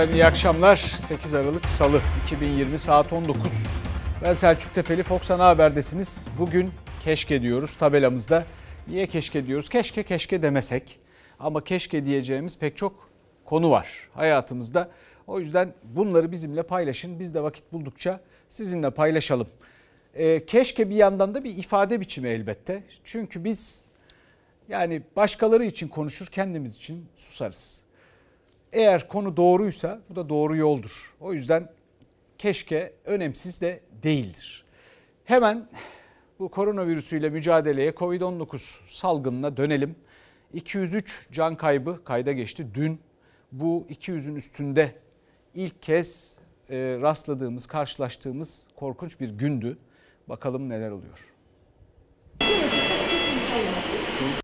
Efendim iyi akşamlar. 8 Aralık Salı 2020 saat 19. Ben Selçuk Tepeli Fox Ana Haber'desiniz. Bugün keşke diyoruz tabelamızda. Niye keşke diyoruz? Keşke keşke demesek. Ama keşke diyeceğimiz pek çok konu var hayatımızda. O yüzden bunları bizimle paylaşın. Biz de vakit buldukça sizinle paylaşalım. Ee, keşke bir yandan da bir ifade biçimi elbette. Çünkü biz yani başkaları için konuşur kendimiz için susarız. Eğer konu doğruysa bu da doğru yoldur. O yüzden keşke önemsiz de değildir. Hemen bu koronavirüsüyle mücadeleye Covid-19 salgınına dönelim. 203 can kaybı kayda geçti dün. Bu 200'ün üstünde ilk kez e, rastladığımız, karşılaştığımız korkunç bir gündü. Bakalım neler oluyor.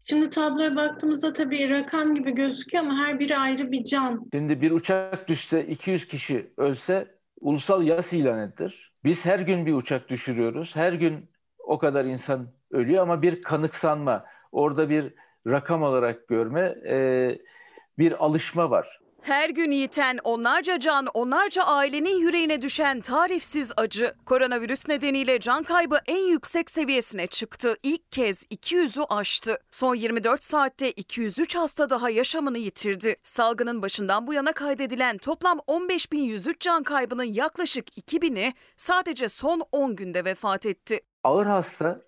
Şimdi tabloya baktığımızda tabii rakam gibi gözüküyor ama her biri ayrı bir can. Şimdi bir uçak düşse 200 kişi ölse ulusal yas ilan edilir. Biz her gün bir uçak düşürüyoruz. Her gün o kadar insan ölüyor ama bir kanıksanma, orada bir rakam olarak görme, e, bir alışma var. Her gün yiten onlarca can, onlarca ailenin yüreğine düşen tarifsiz acı. Koronavirüs nedeniyle can kaybı en yüksek seviyesine çıktı. İlk kez 200'ü aştı. Son 24 saatte 203 hasta daha yaşamını yitirdi. Salgının başından bu yana kaydedilen toplam 15.103 can kaybının yaklaşık 2000'i sadece son 10 günde vefat etti. Ağır hasta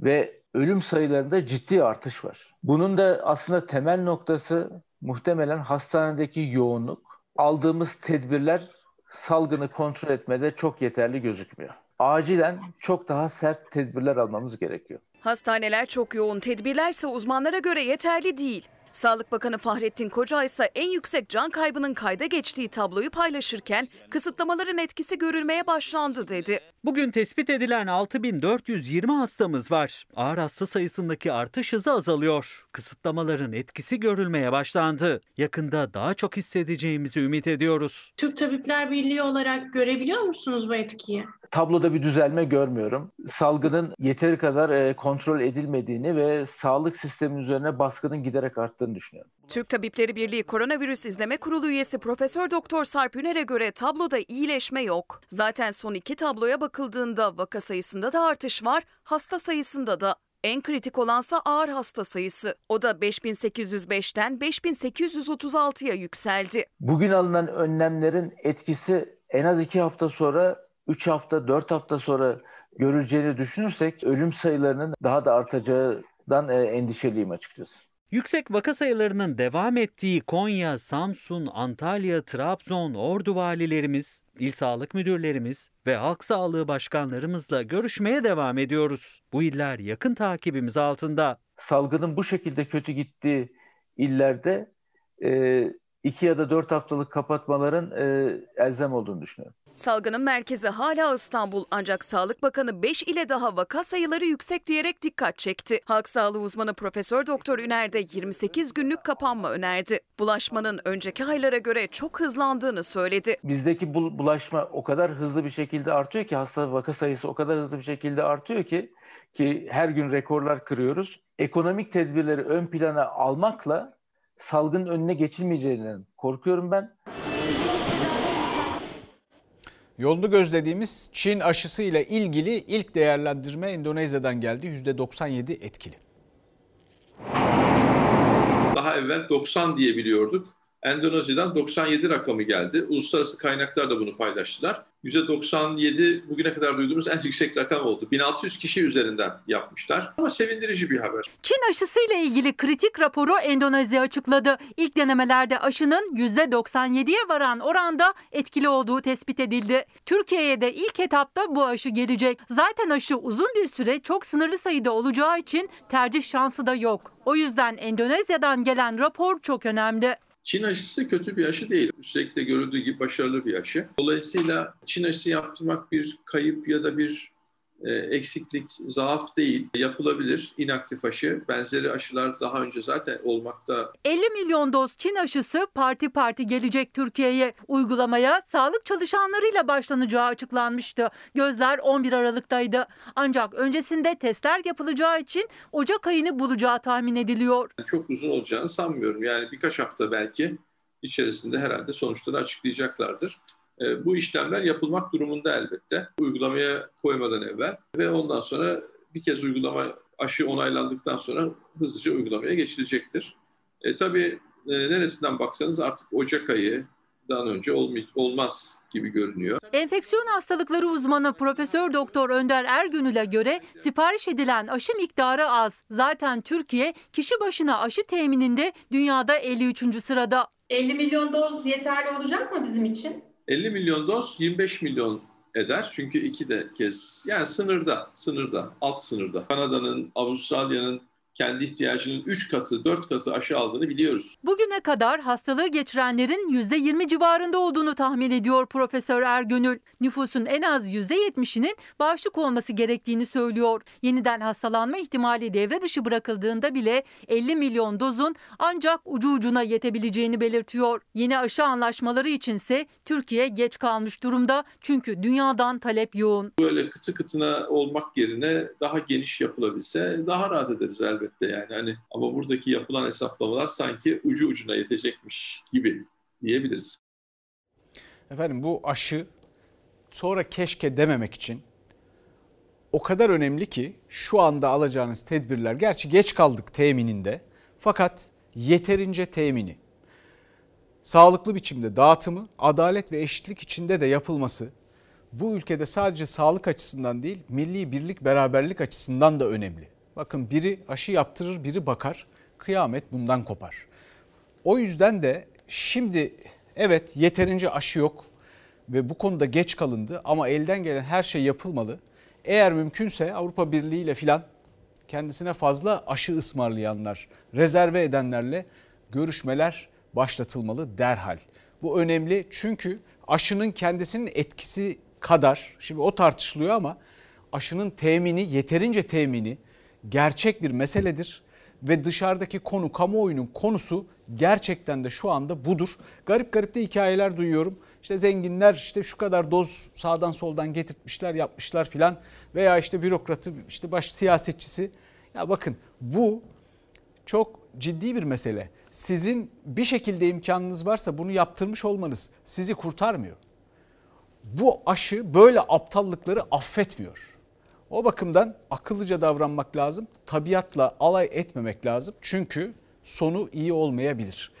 ve ölüm sayılarında ciddi artış var. Bunun da aslında temel noktası muhtemelen hastanedeki yoğunluk, aldığımız tedbirler salgını kontrol etmede çok yeterli gözükmüyor. Acilen çok daha sert tedbirler almamız gerekiyor. Hastaneler çok yoğun, tedbirlerse uzmanlara göre yeterli değil. Sağlık Bakanı Fahrettin Koca ise en yüksek can kaybının kayda geçtiği tabloyu paylaşırken kısıtlamaların etkisi görülmeye başlandı dedi. Bugün tespit edilen 6420 hastamız var. Ağır hasta sayısındaki artış hızı azalıyor. Kısıtlamaların etkisi görülmeye başlandı. Yakında daha çok hissedeceğimizi ümit ediyoruz. Türk Tabipler Birliği olarak görebiliyor musunuz bu etkiyi? Tabloda bir düzelme görmüyorum. Salgının yeteri kadar e, kontrol edilmediğini ve sağlık sisteminin üzerine baskının giderek arttığını düşünüyorum. Türk Tabipleri Birliği Koronavirüs İzleme Kurulu üyesi Profesör Doktor Sarp Üner'e göre tabloda iyileşme yok. Zaten son iki tabloya bakıldığında vaka sayısında da artış var, hasta sayısında da. En kritik olansa ağır hasta sayısı. O da 5805'ten 5836'ya yükseldi. Bugün alınan önlemlerin etkisi en az iki hafta sonra 3 hafta, 4 hafta sonra görüleceğini düşünürsek ölüm sayılarının daha da artacağından endişeliyim açıkçası. Yüksek vaka sayılarının devam ettiği Konya, Samsun, Antalya, Trabzon, Ordu valilerimiz, il sağlık müdürlerimiz ve halk sağlığı başkanlarımızla görüşmeye devam ediyoruz. Bu iller yakın takibimiz altında. Salgının bu şekilde kötü gittiği illerde e, iki ya da dört haftalık kapatmaların e, elzem olduğunu düşünüyorum. Salgının merkezi hala İstanbul ancak Sağlık Bakanı 5 ile daha vaka sayıları yüksek diyerek dikkat çekti. Halk sağlığı uzmanı Profesör Doktor Üner de 28 günlük kapanma önerdi. Bulaşmanın önceki aylara göre çok hızlandığını söyledi. Bizdeki bulaşma o kadar hızlı bir şekilde artıyor ki hasta vaka sayısı o kadar hızlı bir şekilde artıyor ki ki her gün rekorlar kırıyoruz. Ekonomik tedbirleri ön plana almakla salgının önüne geçilmeyeceğinden korkuyorum ben. Yolunu gözlediğimiz Çin aşısı ile ilgili ilk değerlendirme Endonezya'dan geldi. %97 etkili. Daha evvel 90 diye biliyorduk. Endonezya'dan 97 rakamı geldi. Uluslararası kaynaklar da bunu paylaştılar. %97 bugüne kadar duyduğumuz en yüksek rakam oldu. 1600 kişi üzerinden yapmışlar. Ama sevindirici bir haber. Çin aşısıyla ilgili kritik raporu Endonezya açıkladı. İlk denemelerde aşının %97'ye varan oranda etkili olduğu tespit edildi. Türkiye'ye de ilk etapta bu aşı gelecek. Zaten aşı uzun bir süre çok sınırlı sayıda olacağı için tercih şansı da yok. O yüzden Endonezya'dan gelen rapor çok önemli. Çin aşısı kötü bir aşı değil. Üstelik de görüldüğü gibi başarılı bir aşı. Dolayısıyla Çin aşısı yaptırmak bir kayıp ya da bir eksiklik, zaaf değil. Yapılabilir inaktif aşı. Benzeri aşılar daha önce zaten olmakta. 50 milyon doz Çin aşısı parti parti gelecek Türkiye'ye. Uygulamaya sağlık çalışanlarıyla başlanacağı açıklanmıştı. Gözler 11 Aralık'taydı. Ancak öncesinde testler yapılacağı için Ocak ayını bulacağı tahmin ediliyor. Çok uzun olacağını sanmıyorum. Yani birkaç hafta belki içerisinde herhalde sonuçları açıklayacaklardır. E, bu işlemler yapılmak durumunda elbette. Uygulamaya koymadan evvel ve ondan sonra bir kez uygulama aşı onaylandıktan sonra hızlıca uygulamaya geçilecektir. E, tabii e, neresinden baksanız artık Ocak ayı, dan önce olmaz gibi görünüyor. Enfeksiyon hastalıkları uzmanı Profesör Doktor Önder Ergünül'e göre sipariş edilen aşı miktarı az. Zaten Türkiye kişi başına aşı temininde dünyada 53. sırada. 50 milyon doz yeterli olacak mı bizim için? 50 milyon doz 25 milyon eder. Çünkü iki de kez yani sınırda, sınırda, alt sınırda. Kanada'nın, Avustralya'nın kendi ihtiyacının 3 katı, 4 katı aşı aldığını biliyoruz. Bugüne kadar hastalığı geçirenlerin %20 civarında olduğunu tahmin ediyor Profesör Ergönül. Nüfusun en az %70'inin bağışık olması gerektiğini söylüyor. Yeniden hastalanma ihtimali devre dışı bırakıldığında bile 50 milyon dozun ancak ucu ucuna yetebileceğini belirtiyor. Yeni aşı anlaşmaları içinse Türkiye geç kalmış durumda çünkü dünyadan talep yoğun. Böyle kıtı kıtına olmak yerine daha geniş yapılabilse daha rahat ederiz elbette elbette yani. Hani ama buradaki yapılan hesaplamalar sanki ucu ucuna yetecekmiş gibi diyebiliriz. Efendim bu aşı sonra keşke dememek için o kadar önemli ki şu anda alacağınız tedbirler gerçi geç kaldık temininde fakat yeterince temini sağlıklı biçimde dağıtımı, adalet ve eşitlik içinde de yapılması bu ülkede sadece sağlık açısından değil, milli birlik beraberlik açısından da önemli. Bakın biri aşı yaptırır, biri bakar. Kıyamet bundan kopar. O yüzden de şimdi evet yeterince aşı yok ve bu konuda geç kalındı ama elden gelen her şey yapılmalı. Eğer mümkünse Avrupa Birliği ile filan kendisine fazla aşı ısmarlayanlar, rezerve edenlerle görüşmeler başlatılmalı derhal. Bu önemli çünkü aşının kendisinin etkisi kadar, şimdi o tartışılıyor ama aşının temini, yeterince temini gerçek bir meseledir ve dışarıdaki konu kamuoyunun konusu gerçekten de şu anda budur. Garip garip de hikayeler duyuyorum. İşte zenginler işte şu kadar doz sağdan soldan getirtmişler yapmışlar filan veya işte bürokratı işte baş siyasetçisi. Ya bakın bu çok ciddi bir mesele. Sizin bir şekilde imkanınız varsa bunu yaptırmış olmanız sizi kurtarmıyor. Bu aşı böyle aptallıkları affetmiyor. O bakımdan akıllıca davranmak lazım. Tabiatla alay etmemek lazım. Çünkü sonu iyi olmayabilir.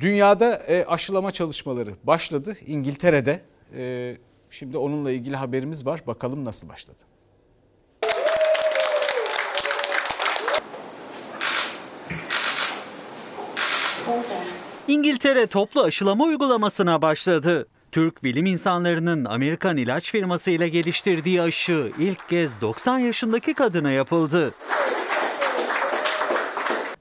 Dünyada e, aşılama çalışmaları başladı. İngiltere'de. E, şimdi onunla ilgili haberimiz var. Bakalım nasıl başladı. İngiltere toplu aşılama uygulamasına başladı. Türk bilim insanlarının Amerikan ilaç firması ile geliştirdiği aşı ilk kez 90 yaşındaki kadına yapıldı.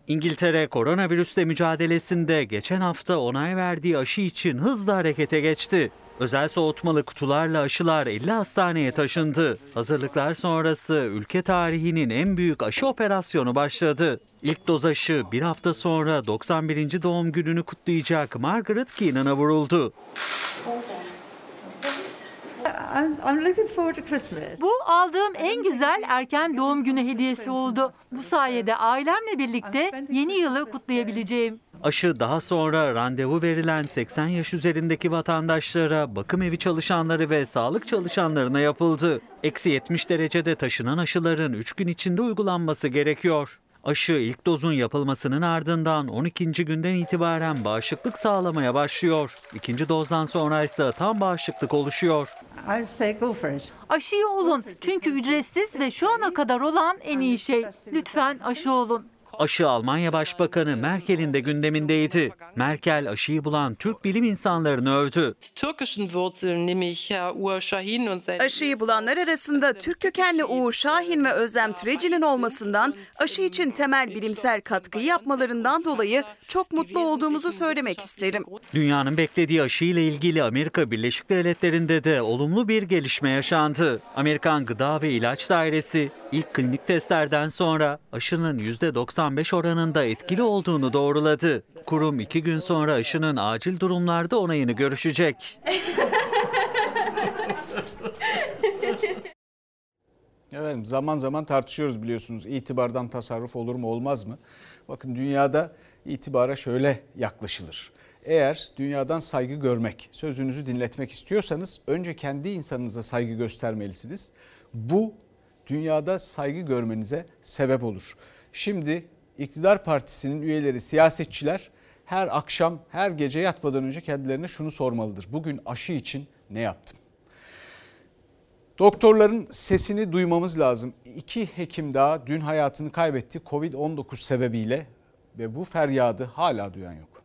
İngiltere koronavirüsle mücadelesinde geçen hafta onay verdiği aşı için hızla harekete geçti. Özel soğutmalı kutularla aşılar 50 hastaneye taşındı. Hazırlıklar sonrası ülke tarihinin en büyük aşı operasyonu başladı. İlk doz aşı bir hafta sonra 91. doğum gününü kutlayacak Margaret Keenan'a vuruldu. Bu aldığım en güzel erken doğum günü hediyesi oldu. Bu sayede ailemle birlikte yeni yılı kutlayabileceğim. Aşı daha sonra randevu verilen 80 yaş üzerindeki vatandaşlara, bakım evi çalışanları ve sağlık çalışanlarına yapıldı. Eksi 70 derecede taşınan aşıların 3 gün içinde uygulanması gerekiyor. Aşı ilk dozun yapılmasının ardından 12. günden itibaren bağışıklık sağlamaya başlıyor. İkinci dozdan sonra ise tam bağışıklık oluşuyor. Aşıyı olun çünkü ücretsiz ve şu ana kadar olan en iyi şey. Lütfen aşı olun. Aşı Almanya Başbakanı Merkel'in de gündemindeydi. Merkel aşıyı bulan Türk bilim insanlarını övdü. Aşıyı bulanlar arasında Türk kökenli Uğur Şahin ve Özlem Türeci'nin olmasından aşı için temel bilimsel katkıyı yapmalarından dolayı çok mutlu olduğumuzu söylemek isterim. Dünyanın beklediği aşı ile ilgili Amerika Birleşik Devletleri'nde de olumlu bir gelişme yaşandı. Amerikan Gıda ve İlaç Dairesi ilk klinik testlerden sonra aşının %95 oranında etkili olduğunu doğruladı. Kurum iki gün sonra aşının acil durumlarda onayını görüşecek. Evet zaman zaman tartışıyoruz biliyorsunuz itibardan tasarruf olur mu olmaz mı? Bakın dünyada itibara şöyle yaklaşılır. Eğer dünyadan saygı görmek, sözünüzü dinletmek istiyorsanız önce kendi insanınıza saygı göstermelisiniz. Bu dünyada saygı görmenize sebep olur. Şimdi iktidar partisinin üyeleri, siyasetçiler her akşam, her gece yatmadan önce kendilerine şunu sormalıdır. Bugün aşı için ne yaptım? Doktorların sesini duymamız lazım. İki hekim daha dün hayatını kaybetti Covid-19 sebebiyle ve bu feryadı hala duyan yok.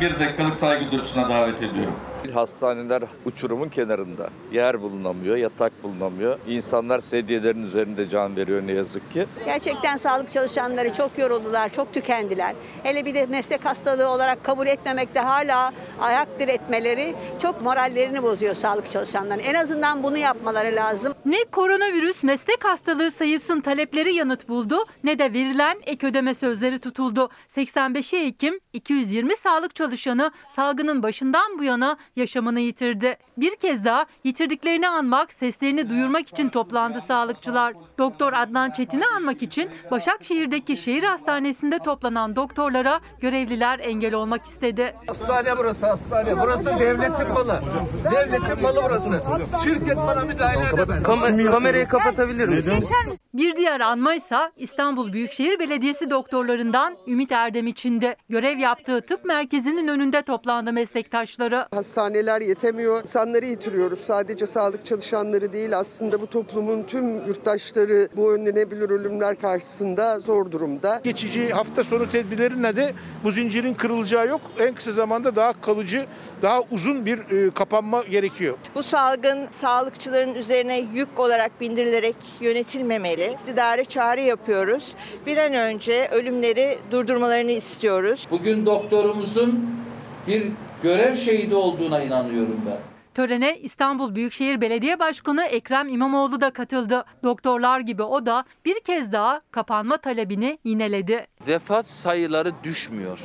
Bir dakikalık saygı duruşuna davet ediyorum. Hastaneler uçurumun kenarında. Yer bulunamıyor, yatak bulunamıyor. İnsanlar sedyelerin üzerinde can veriyor ne yazık ki. Gerçekten sağlık çalışanları çok yoruldular, çok tükendiler. Hele bir de meslek hastalığı olarak kabul etmemekte hala ayak diretmeleri çok morallerini bozuyor sağlık çalışanlarının. En azından bunu yapmaları lazım. Ne koronavirüs meslek hastalığı sayısının talepleri yanıt buldu ne de verilen ek ödeme sözleri tutuldu. 85'i Ekim 220 sağlık çalışanı salgının başından bu yana yaşamını yitirdi. Bir kez daha yitirdiklerini anmak, seslerini duyurmak için toplandı sağlıkçılar. Doktor Adnan Çetin'i anmak için Başakşehir'deki şehir hastanesinde toplanan doktorlara görevliler engel olmak istedi. Hastane burası hastane. Burası devletin malı. Devletin malı burası. Şirket bana müdahale edemez. kamerayı kapatabilir misin? Bir diğer anma ise İstanbul Büyükşehir Belediyesi doktorlarından Ümit Erdem içinde. Görev yaptığı tıp merkezinin önünde toplandı meslektaşları. Hastaneler yetemiyor. İnsanları yitiriyoruz. Sadece sağlık çalışanları değil aslında bu toplumun tüm yurttaşları bu önlenebilir ölümler karşısında zor durumda. Geçici hafta sonu tedbirlerine de bu zincirin kırılacağı yok. En kısa zamanda daha kalıcı, daha uzun bir e, kapanma gerekiyor. Bu salgın sağlıkçıların üzerine yük olarak bindirilerek yönetilmemeli. İktidara çağrı yapıyoruz. Bir an önce ölümleri durdurmalarını istiyoruz. Bugün doktorumuzun bir görev şehidi olduğuna inanıyorum ben. Törene İstanbul Büyükşehir Belediye Başkanı Ekrem İmamoğlu da katıldı. Doktorlar gibi o da bir kez daha kapanma talebini yineledi. Vefat sayıları düşmüyor.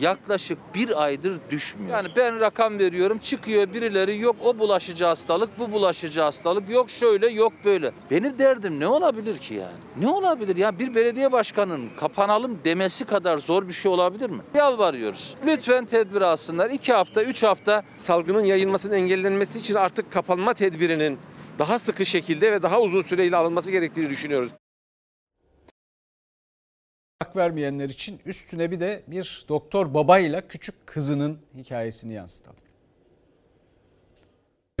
Yaklaşık bir aydır düşmüyor. Yani ben rakam veriyorum çıkıyor birileri yok o bulaşıcı hastalık bu bulaşıcı hastalık yok şöyle yok böyle. Benim derdim ne olabilir ki yani? Ne olabilir ya bir belediye başkanının kapanalım demesi kadar zor bir şey olabilir mi? Yalvarıyoruz. Lütfen tedbir alsınlar. iki hafta üç hafta. Salgının yayılmasının engellenmesi için artık kapanma tedbirinin daha sıkı şekilde ve daha uzun süreyle alınması gerektiğini düşünüyoruz. Hak vermeyenler için üstüne bir de bir doktor babayla küçük kızının hikayesini yansıtalım.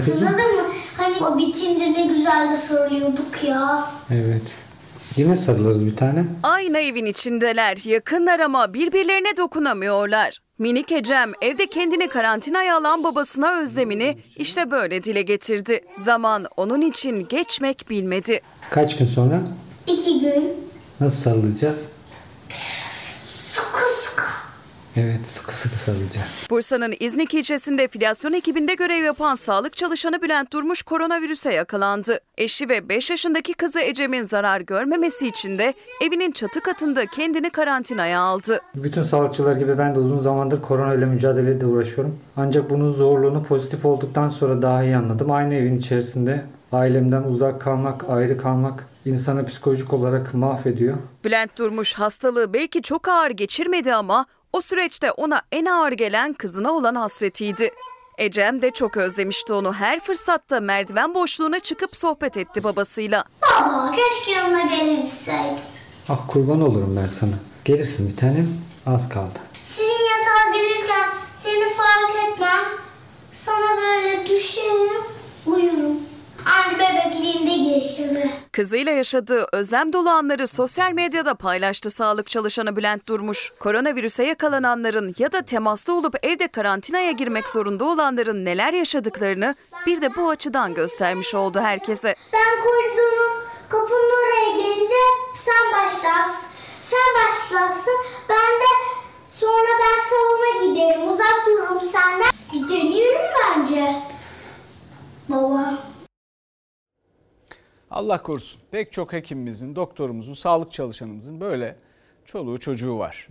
Hatırladın mı? Hani o bitince ne güzel de sarılıyorduk ya. Evet. Yine sarılırız bir tane. Aynı evin içindeler, yakınlar ama birbirlerine dokunamıyorlar. Minik Ecem evde kendini karantinaya alan babasına özlemini işte böyle dile getirdi. Zaman onun için geçmek bilmedi. Kaç gün sonra? İki gün. Nasıl sarılacağız? Sıkı sıkı. Evet sıkı sıkı sarılacağız. Bursa'nın İznik ilçesinde filyasyon ekibinde görev yapan sağlık çalışanı Bülent Durmuş koronavirüse yakalandı. Eşi ve 5 yaşındaki kızı Ecem'in zarar görmemesi için de evinin çatı katında kendini karantinaya aldı. Bütün sağlıkçılar gibi ben de uzun zamandır korona ile mücadeleyle uğraşıyorum. Ancak bunun zorluğunu pozitif olduktan sonra daha iyi anladım. Aynı evin içerisinde ailemden uzak kalmak, ayrı kalmak insanı psikolojik olarak mahvediyor. Bülent Durmuş hastalığı belki çok ağır geçirmedi ama o süreçte ona en ağır gelen kızına olan hasretiydi. Ecem de çok özlemişti onu. Her fırsatta merdiven boşluğuna çıkıp sohbet etti babasıyla. Baba keşke yanına gelebilseydim. Ah kurban olurum ben sana. Gelirsin bir tanem. Az kaldı. Sizin yatağa gelirken seni fark etmem. Sana böyle düşerim, uyurum. Aynı bebekliğimde geçirdi. Kızıyla yaşadığı özlem dolu anları sosyal medyada paylaştı sağlık çalışanı Bülent Durmuş. Koronavirüse yakalananların ya da temaslı olup evde karantinaya girmek zorunda olanların neler yaşadıklarını bir de bu açıdan göstermiş oldu herkese. Ben koridorun kapının oraya gelince sen başlarsın. Sen başlarsın. Ben de sonra ben salona giderim. Uzak dururum senden. Deneyelim bence. Baba. Allah korusun pek çok hekimimizin, doktorumuzun, sağlık çalışanımızın böyle çoluğu çocuğu var.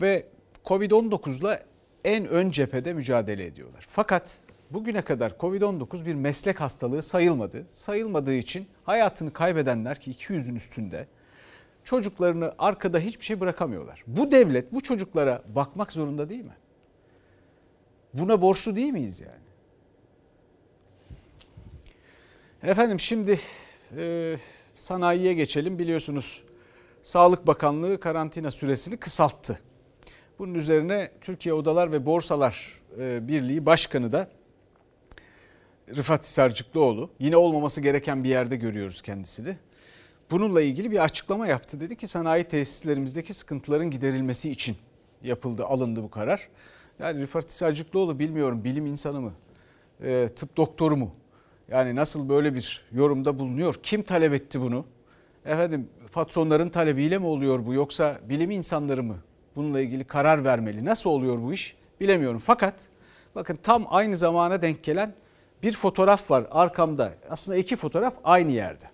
Ve Covid-19'la en ön cephede mücadele ediyorlar. Fakat bugüne kadar Covid-19 bir meslek hastalığı sayılmadı. Sayılmadığı için hayatını kaybedenler ki 200'ün üstünde çocuklarını arkada hiçbir şey bırakamıyorlar. Bu devlet bu çocuklara bakmak zorunda değil mi? Buna borçlu değil miyiz yani? Efendim şimdi e, sanayiye geçelim. Biliyorsunuz Sağlık Bakanlığı karantina süresini kısalttı. Bunun üzerine Türkiye Odalar ve Borsalar e, Birliği Başkanı da Rıfat Hisarcıklıoğlu. Yine olmaması gereken bir yerde görüyoruz kendisini. Bununla ilgili bir açıklama yaptı. Dedi ki sanayi tesislerimizdeki sıkıntıların giderilmesi için yapıldı, alındı bu karar. Yani Rıfat Hisarcıklıoğlu bilmiyorum bilim insanı mı, e, tıp doktoru mu? Yani nasıl böyle bir yorumda bulunuyor? Kim talep etti bunu? Efendim patronların talebiyle mi oluyor bu yoksa bilim insanları mı bununla ilgili karar vermeli? Nasıl oluyor bu iş bilemiyorum. Fakat bakın tam aynı zamana denk gelen bir fotoğraf var arkamda. Aslında iki fotoğraf aynı yerde.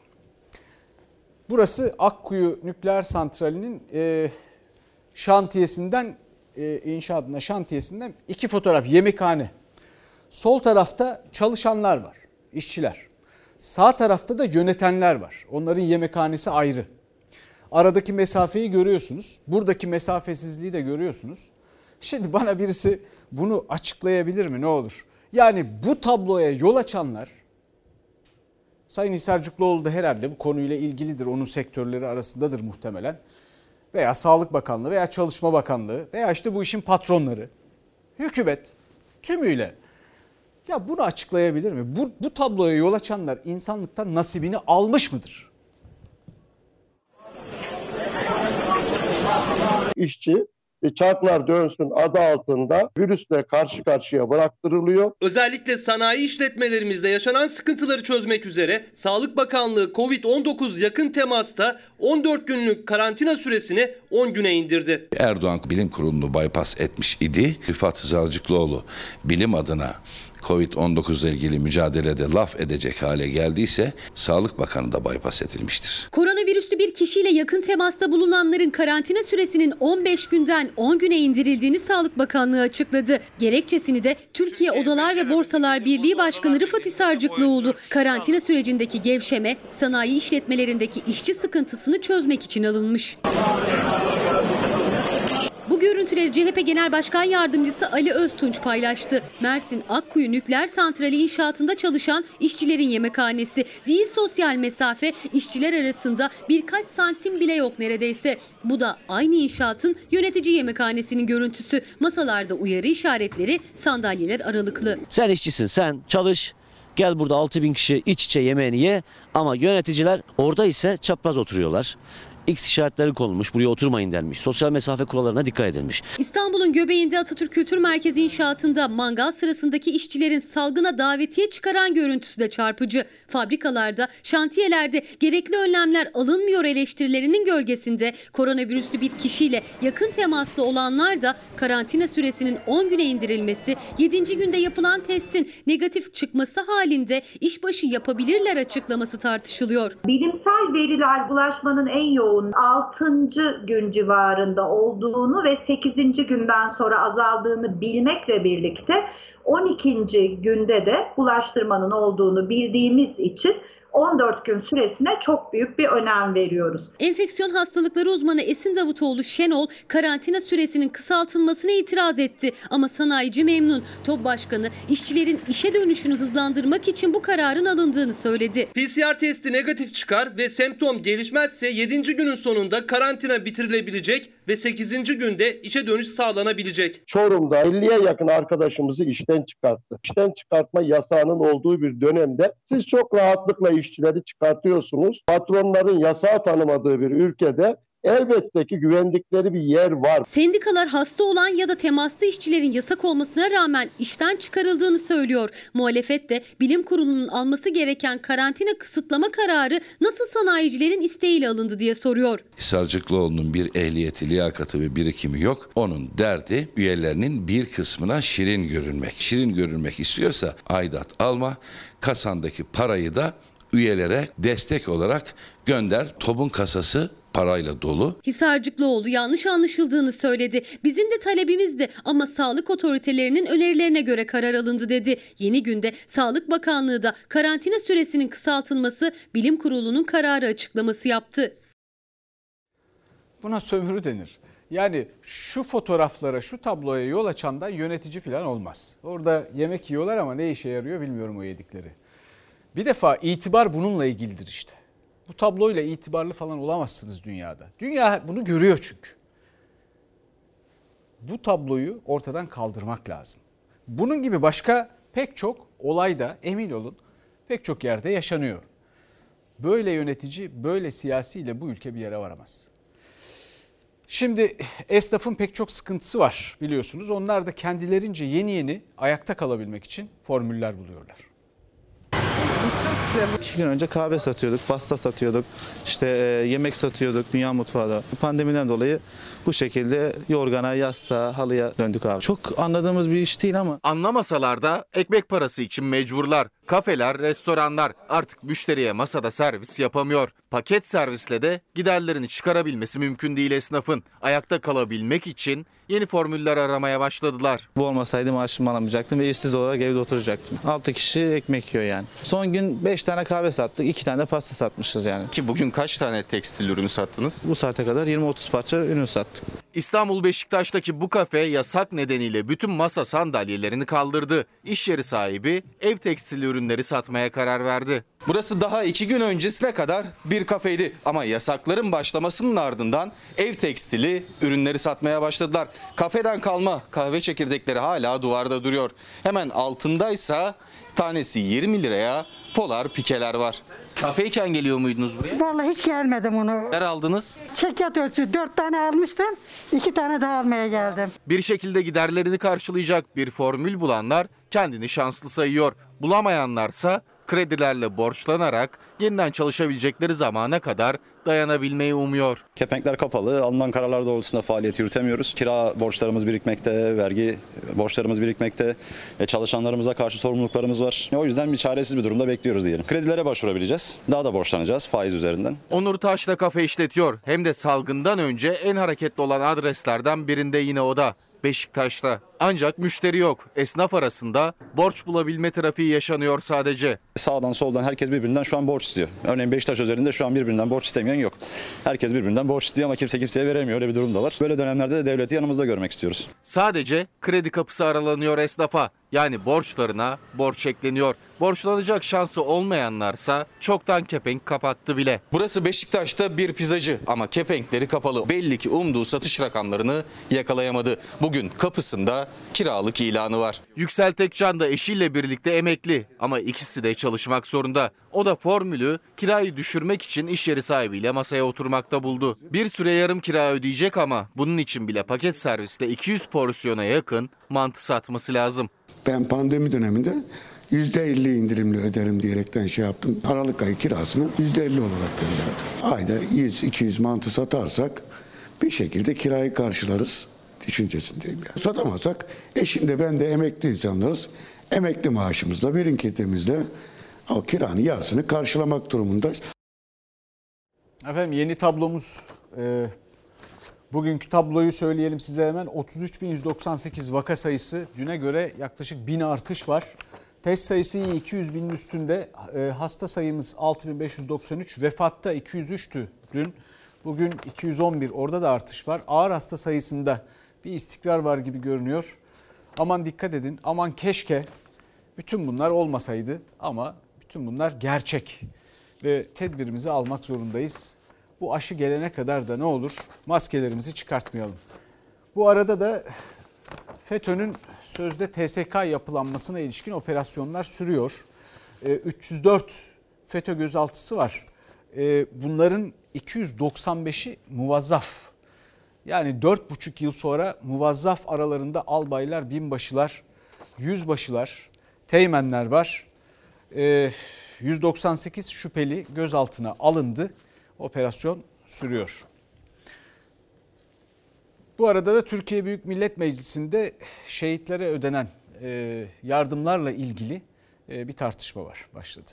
Burası Akkuyu Nükleer Santrali'nin e, şantiyesinden e, inşaatına şantiyesinden iki fotoğraf yemekhane. Sol tarafta çalışanlar var, işçiler. Sağ tarafta da yönetenler var. Onların yemekhanesi ayrı. Aradaki mesafeyi görüyorsunuz. Buradaki mesafesizliği de görüyorsunuz. Şimdi bana birisi bunu açıklayabilir mi ne olur? Yani bu tabloya yol açanlar Sayın Hisarcıklıoğlu da herhalde bu konuyla ilgilidir. Onun sektörleri arasındadır muhtemelen. Veya Sağlık Bakanlığı veya Çalışma Bakanlığı veya işte bu işin patronları. Hükümet tümüyle ya bunu açıklayabilir mi? Bu, bu tabloya yol açanlar insanlıktan nasibini almış mıdır? işçi e, çarklar dönsün adı altında virüsle karşı karşıya bıraktırılıyor. Özellikle sanayi işletmelerimizde yaşanan sıkıntıları çözmek üzere Sağlık Bakanlığı COVID-19 yakın temasta 14 günlük karantina süresini 10 güne indirdi. Erdoğan bilim kurulunu bypass etmiş idi. Rıfat Hızarcıklıoğlu bilim adına Covid-19 ile ilgili mücadelede laf edecek hale geldiyse Sağlık Bakanı da bypass edilmiştir. Koronavirüslü bir kişiyle yakın temasta bulunanların karantina süresinin 15 günden 10 güne indirildiğini Sağlık Bakanlığı açıkladı. Gerekçesini de Türkiye Odalar ve Borsalar Birliği Başkanı Rıfat Hisarcıklıoğlu karantina sürecindeki gevşeme sanayi işletmelerindeki işçi sıkıntısını çözmek için alınmış. Bu görüntüleri CHP Genel Başkan Yardımcısı Ali Öztunç paylaştı. Mersin Akkuyu Nükleer Santrali inşaatında çalışan işçilerin yemekhanesi. Değil sosyal mesafe işçiler arasında birkaç santim bile yok neredeyse. Bu da aynı inşaatın yönetici yemekhanesinin görüntüsü. Masalarda uyarı işaretleri, sandalyeler aralıklı. Sen işçisin sen çalış. Gel burada 6 bin kişi iç içe yemeğini ye ama yöneticiler orada ise çapraz oturuyorlar. X işaretleri konulmuş. Buraya oturmayın denmiş. Sosyal mesafe kurallarına dikkat edilmiş. İstanbul'un göbeğinde Atatürk Kültür Merkezi inşaatında mangal sırasındaki işçilerin salgına davetiye çıkaran görüntüsü de çarpıcı. Fabrikalarda, şantiyelerde gerekli önlemler alınmıyor eleştirilerinin gölgesinde koronavirüslü bir kişiyle yakın temaslı olanlar da karantina süresinin 10 güne indirilmesi, 7. günde yapılan testin negatif çıkması halinde işbaşı yapabilirler açıklaması tartışılıyor. Bilimsel veriler bulaşmanın en yoğun 6. gün civarında olduğunu ve 8. günden sonra azaldığını bilmekle birlikte 12. günde de bulaştırmanın olduğunu bildiğimiz için 14 gün süresine çok büyük bir önem veriyoruz. Enfeksiyon hastalıkları uzmanı Esin Davutoğlu Şenol karantina süresinin kısaltılmasına itiraz etti. Ama sanayici memnun. TOB Başkanı işçilerin işe dönüşünü hızlandırmak için bu kararın alındığını söyledi. PCR testi negatif çıkar ve semptom gelişmezse 7. günün sonunda karantina bitirilebilecek ve 8. günde işe dönüş sağlanabilecek. Çorum'da 50'ye yakın arkadaşımızı işten çıkarttı. İşten çıkartma yasağının olduğu bir dönemde siz çok rahatlıkla işçileri çıkartıyorsunuz. Patronların yasağı tanımadığı bir ülkede elbette ki güvendikleri bir yer var. Sendikalar hasta olan ya da temaslı işçilerin yasak olmasına rağmen işten çıkarıldığını söylüyor. Muhalefet de bilim kurulunun alması gereken karantina kısıtlama kararı nasıl sanayicilerin isteğiyle alındı diye soruyor. Hisarcıklıoğlu'nun bir ehliyeti, liyakatı ve birikimi yok. Onun derdi üyelerinin bir kısmına şirin görünmek. Şirin görünmek istiyorsa aidat alma, kasandaki parayı da üyelere destek olarak gönder. TOB'un kasası parayla dolu. Hisarcıklıoğlu yanlış anlaşıldığını söyledi. Bizim de talebimizdi ama sağlık otoritelerinin önerilerine göre karar alındı dedi. Yeni günde Sağlık Bakanlığı da karantina süresinin kısaltılması bilim kurulunun kararı açıklaması yaptı. Buna sömürü denir. Yani şu fotoğraflara, şu tabloya yol açandan yönetici falan olmaz. Orada yemek yiyorlar ama ne işe yarıyor bilmiyorum o yedikleri. Bir defa itibar bununla ilgilidir işte. Bu tabloyla itibarlı falan olamazsınız dünyada. Dünya bunu görüyor çünkü. Bu tabloyu ortadan kaldırmak lazım. Bunun gibi başka pek çok olayda emin olun pek çok yerde yaşanıyor. Böyle yönetici, böyle siyasiyle bu ülke bir yere varamaz. Şimdi esnafın pek çok sıkıntısı var biliyorsunuz. Onlar da kendilerince yeni yeni ayakta kalabilmek için formüller buluyorlar. İki gün önce kahve satıyorduk, pasta satıyorduk, işte e, yemek satıyorduk dünya mutfağında. Pandemiden dolayı bu şekilde yorgana, yastığa, halıya döndük abi. Çok anladığımız bir iş değil ama. Anlamasalar da ekmek parası için mecburlar. Kafeler, restoranlar artık müşteriye masada servis yapamıyor. Paket servisle de giderlerini çıkarabilmesi mümkün değil esnafın. Ayakta kalabilmek için yeni formüller aramaya başladılar. Bu olmasaydı maaşımı alamayacaktım ve işsiz olarak evde oturacaktım. 6 kişi ekmek yiyor yani. Son gün 5 tane kahve sattık, 2 tane de pasta satmışız yani. Ki bugün kaç tane tekstil ürünü sattınız? Bu saate kadar 20-30 parça ürün sattık. İstanbul Beşiktaş'taki bu kafe yasak nedeniyle bütün masa sandalyelerini kaldırdı. İş yeri sahibi ev tekstil ürünleri satmaya karar verdi. Burası daha iki gün öncesine kadar bir kafeydi ama yasakların başlamasının ardından ev tekstili ürünleri satmaya başladılar. Kafeden kalma kahve çekirdekleri hala duvarda duruyor. Hemen altındaysa tanesi 20 liraya polar pikeler var. Kafeyken geliyor muydunuz buraya? Vallahi hiç gelmedim onu. Neler aldınız? Çekyat ölçüsü dört tane almıştım. iki tane daha almaya geldim. Bir şekilde giderlerini karşılayacak bir formül bulanlar kendini şanslı sayıyor. Bulamayanlarsa kredilerle borçlanarak yeniden çalışabilecekleri zamana kadar dayanabilmeyi umuyor. Kepenkler kapalı. Alınan kararlar doğrultusunda faaliyet yürütemiyoruz. Kira borçlarımız birikmekte, vergi borçlarımız birikmekte, e, çalışanlarımıza karşı sorumluluklarımız var. O yüzden bir çaresiz bir durumda bekliyoruz diyelim. Kredilere başvurabileceğiz. Daha da borçlanacağız faiz üzerinden. Onur Taş da kafe işletiyor. Hem de salgından önce en hareketli olan adreslerden birinde yine o da. Beşiktaş'ta. Ancak müşteri yok. Esnaf arasında borç bulabilme trafiği yaşanıyor sadece. Sağdan soldan herkes birbirinden şu an borç istiyor. Örneğin Beşiktaş üzerinde şu an birbirinden borç istemeyen yok. Herkes birbirinden borç istiyor ama kimse kimseye veremiyor. Öyle bir durum da var. Böyle dönemlerde de devleti yanımızda görmek istiyoruz. Sadece kredi kapısı aralanıyor esnafa. Yani borçlarına borç ekleniyor. Borçlanacak şansı olmayanlarsa çoktan kepenk kapattı bile. Burası Beşiktaş'ta bir pizzacı ama kepenkleri kapalı. Belli ki umduğu satış rakamlarını yakalayamadı. Bugün kapısında kiralık ilanı var. Yüksel Tekcan da eşiyle birlikte emekli ama ikisi de çalışmak zorunda. O da formülü kirayı düşürmek için iş yeri sahibiyle masaya oturmakta buldu. Bir süre yarım kira ödeyecek ama bunun için bile paket serviste 200 porsiyona yakın mantı satması lazım. Ben pandemi döneminde %50 indirimli öderim diyerekten şey yaptım. Aralık ayı kirasını %50 olarak gönderdim. Ayda 100-200 mantı satarsak bir şekilde kirayı karşılarız düşüncesindeyim. Yani. Satamazsak eşim de ben de emekli insanlarız. Emekli maaşımızla, birikintimizle o kiranın yarısını karşılamak durumundayız. Efendim yeni tablomuz e, bugünkü tabloyu söyleyelim size hemen 33.198 vaka sayısı düne göre yaklaşık 1000 artış var. Test sayısı iyi 200 binin üstünde e, hasta sayımız 6593 vefatta 203'tü dün bugün 211 orada da artış var. Ağır hasta sayısında bir istikrar var gibi görünüyor. Aman dikkat edin aman keşke bütün bunlar olmasaydı ama bütün bunlar gerçek ve tedbirimizi almak zorundayız. Bu aşı gelene kadar da ne olur maskelerimizi çıkartmayalım. Bu arada da FETÖ'nün sözde TSK yapılanmasına ilişkin operasyonlar sürüyor. 304 FETÖ gözaltısı var. Bunların 295'i muvazzaf. Yani 4,5 yıl sonra muvazzaf aralarında albaylar, binbaşılar, yüzbaşılar, teğmenler var. 198 şüpheli gözaltına alındı. Operasyon sürüyor. Bu arada da Türkiye Büyük Millet Meclisi'nde şehitlere ödenen yardımlarla ilgili bir tartışma var başladı.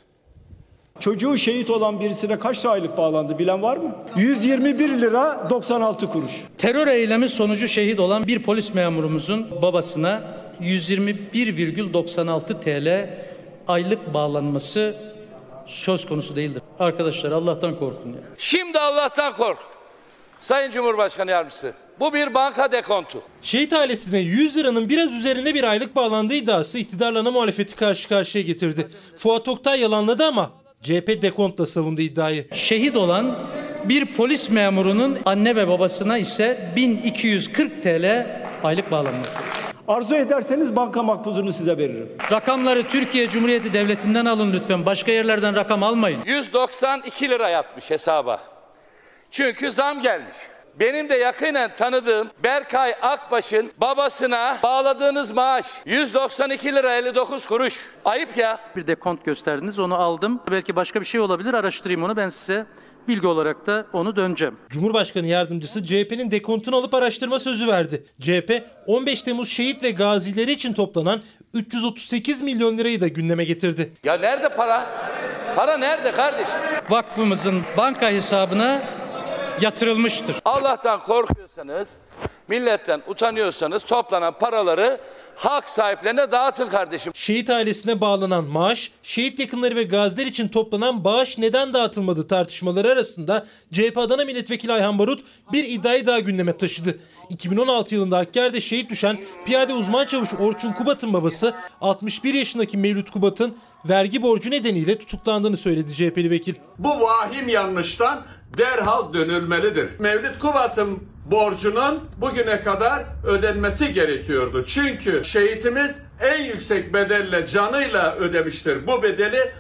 Çocuğu şehit olan birisine kaç aylık bağlandı bilen var mı? 121 lira 96 kuruş. Terör eylemi sonucu şehit olan bir polis memurumuzun babasına 121,96 TL aylık bağlanması söz konusu değildir. Arkadaşlar Allah'tan korkun ya. Şimdi Allah'tan kork. Sayın Cumhurbaşkanı Yardımcısı bu bir banka dekontu. Şehit ailesine 100 liranın biraz üzerinde bir aylık bağlandığı iddiası iktidarla muhalefeti karşı karşıya getirdi. Fuat Oktay yalanladı ama CHP dekontla savundu iddiayı. Şehit olan bir polis memurunun anne ve babasına ise 1240 TL aylık bağlanmaktadır. Arzu ederseniz banka makbuzunu size veririm. Rakamları Türkiye Cumhuriyeti Devleti'nden alın lütfen. Başka yerlerden rakam almayın. 192 lira yatmış hesaba. Çünkü zam gelmiş. Benim de yakinen tanıdığım Berkay Akbaş'ın babasına bağladığınız maaş 192 lira 59 kuruş. Ayıp ya. Bir dekont gösterdiniz onu aldım. Belki başka bir şey olabilir araştırayım onu ben size bilgi olarak da onu döneceğim. Cumhurbaşkanı yardımcısı CHP'nin dekontunu alıp araştırma sözü verdi. CHP 15 Temmuz şehit ve gazileri için toplanan 338 milyon lirayı da gündeme getirdi. Ya nerede para? Para nerede kardeşim? Vakfımızın banka hesabına yatırılmıştır. Allah'tan korkuyorsanız, milletten utanıyorsanız toplanan paraları halk sahiplerine dağıtın kardeşim. Şehit ailesine bağlanan maaş, şehit yakınları ve gaziler için toplanan bağış neden dağıtılmadı tartışmaları arasında CHP Adana Milletvekili Ayhan Barut bir iddiayı daha gündeme taşıdı. 2016 yılında Hakkari'de şehit düşen piyade uzman çavuş Orçun Kubat'ın babası 61 yaşındaki Mevlüt Kubat'ın vergi borcu nedeniyle tutuklandığını söyledi CHP'li vekil. Bu vahim yanlıştan derhal dönülmelidir. Mevlüt Kubat'ın borcunun bugüne kadar ödenmesi gerekiyordu. Çünkü şehitimiz en yüksek bedelle canıyla ödemiştir bu bedeli.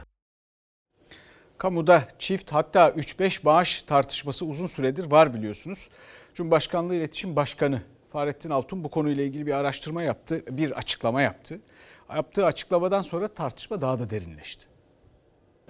Kamuda çift hatta 3-5 maaş tartışması uzun süredir var biliyorsunuz. Cumhurbaşkanlığı İletişim Başkanı Fahrettin Altun bu konuyla ilgili bir araştırma yaptı, bir açıklama yaptı. Yaptığı açıklamadan sonra tartışma daha da derinleşti.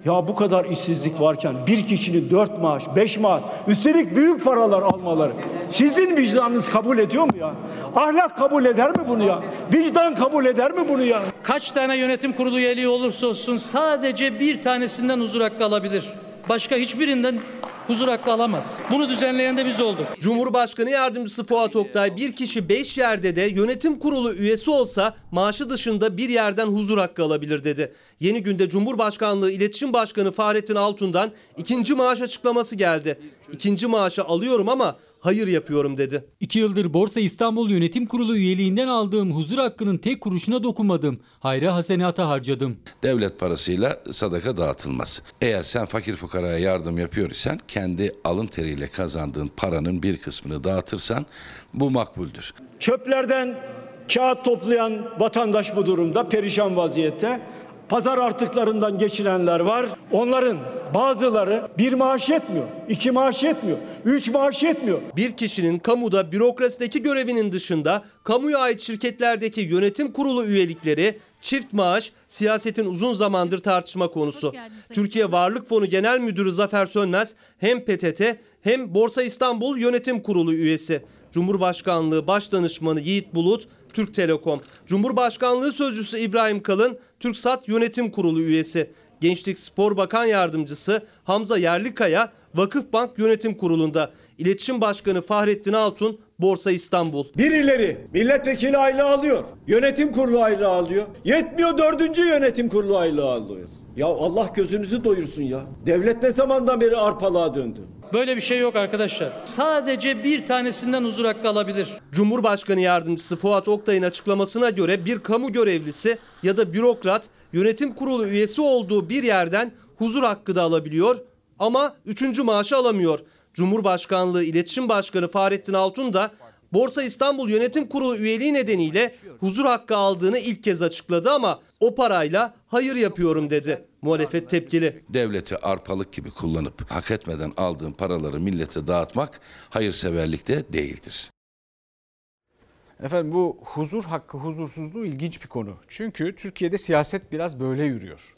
Ya bu kadar işsizlik varken bir kişinin dört maaş, beş maaş, üstelik büyük paralar almaları. Sizin vicdanınız kabul ediyor mu ya? Ahlak kabul eder mi bunu ya? Vicdan kabul eder mi bunu ya? Kaç tane yönetim kurulu üyeliği olursa olsun sadece bir tanesinden huzur hakkı alabilir. Başka hiçbirinden huzur hakkı alamaz. Bunu düzenleyen de biz olduk. Cumhurbaşkanı Yardımcısı Fuat Oktay bir kişi 5 yerde de yönetim kurulu üyesi olsa maaşı dışında bir yerden huzur hakkı alabilir dedi. Yeni günde Cumhurbaşkanlığı İletişim Başkanı Fahrettin Altun'dan ikinci maaş açıklaması geldi. İkinci maaşı alıyorum ama hayır yapıyorum dedi. İki yıldır Borsa İstanbul Yönetim Kurulu üyeliğinden aldığım huzur hakkının tek kuruşuna dokunmadım. Hayra hasenata harcadım. Devlet parasıyla sadaka dağıtılmaz. Eğer sen fakir fukaraya yardım yapıyor isen kendi alın teriyle kazandığın paranın bir kısmını dağıtırsan bu makbuldür. Çöplerden kağıt toplayan vatandaş bu durumda perişan vaziyette. Pazar artıklarından geçinenler var. Onların bazıları bir maaş yetmiyor, iki maaş yetmiyor, üç maaş yetmiyor. Bir kişinin kamuda bürokrasideki görevinin dışında kamuya ait şirketlerdeki yönetim kurulu üyelikleri, çift maaş siyasetin uzun zamandır tartışma konusu. Türkiye Varlık Fonu Genel Müdürü Zafer Sönmez hem PTT hem Borsa İstanbul Yönetim Kurulu üyesi. Cumhurbaşkanlığı Başdanışmanı Yiğit Bulut, Türk Telekom. Cumhurbaşkanlığı Sözcüsü İbrahim Kalın, TürkSat Yönetim Kurulu üyesi. Gençlik Spor Bakan Yardımcısı Hamza Yerlikaya, Vakıfbank Yönetim Kurulu'nda. İletişim Başkanı Fahrettin Altun, Borsa İstanbul. Birileri milletvekili aylığı alıyor, yönetim kurulu aylığı alıyor. Yetmiyor dördüncü yönetim kurulu aylığı alıyor. Ya Allah gözünüzü doyursun ya. Devlet ne zamandan beri arpalığa döndü? Böyle bir şey yok arkadaşlar. Sadece bir tanesinden huzur hakkı alabilir. Cumhurbaşkanı Yardımcısı Fuat Oktay'ın açıklamasına göre bir kamu görevlisi ya da bürokrat yönetim kurulu üyesi olduğu bir yerden huzur hakkı da alabiliyor ama üçüncü maaşı alamıyor. Cumhurbaşkanlığı İletişim Başkanı Fahrettin Altun da Borsa İstanbul Yönetim Kurulu üyeliği nedeniyle huzur hakkı aldığını ilk kez açıkladı ama o parayla hayır yapıyorum dedi. Muhalefet tepkili. Devleti arpalık gibi kullanıp hak etmeden aldığın paraları millete dağıtmak hayırseverlik de değildir. Efendim bu huzur hakkı huzursuzluğu ilginç bir konu. Çünkü Türkiye'de siyaset biraz böyle yürüyor.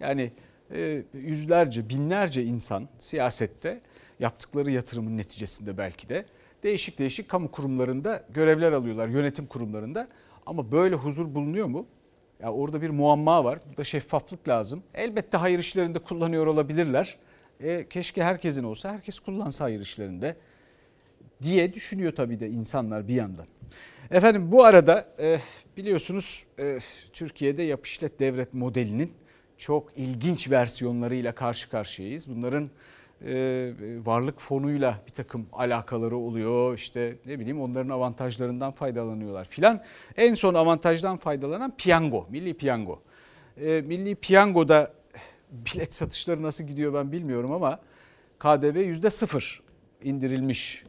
Yani e, yüzlerce binlerce insan siyasette yaptıkları yatırımın neticesinde belki de değişik değişik kamu kurumlarında görevler alıyorlar yönetim kurumlarında. Ama böyle huzur bulunuyor mu? Ya orada bir muamma var. Burada şeffaflık lazım. Elbette hayır işlerinde kullanıyor olabilirler. E, keşke herkesin olsa, herkes kullansa hayır işlerinde diye düşünüyor tabii de insanlar bir yandan. Efendim bu arada e, biliyorsunuz e, Türkiye'de yap işlet devret modelinin çok ilginç versiyonlarıyla karşı karşıyayız. Bunların e, varlık fonuyla bir takım alakaları oluyor. İşte ne bileyim onların avantajlarından faydalanıyorlar filan. En son avantajdan faydalanan piyango, milli piyango. E, milli piyangoda bilet satışları nasıl gidiyor ben bilmiyorum ama KDV yüzde sıfır indirilmiş.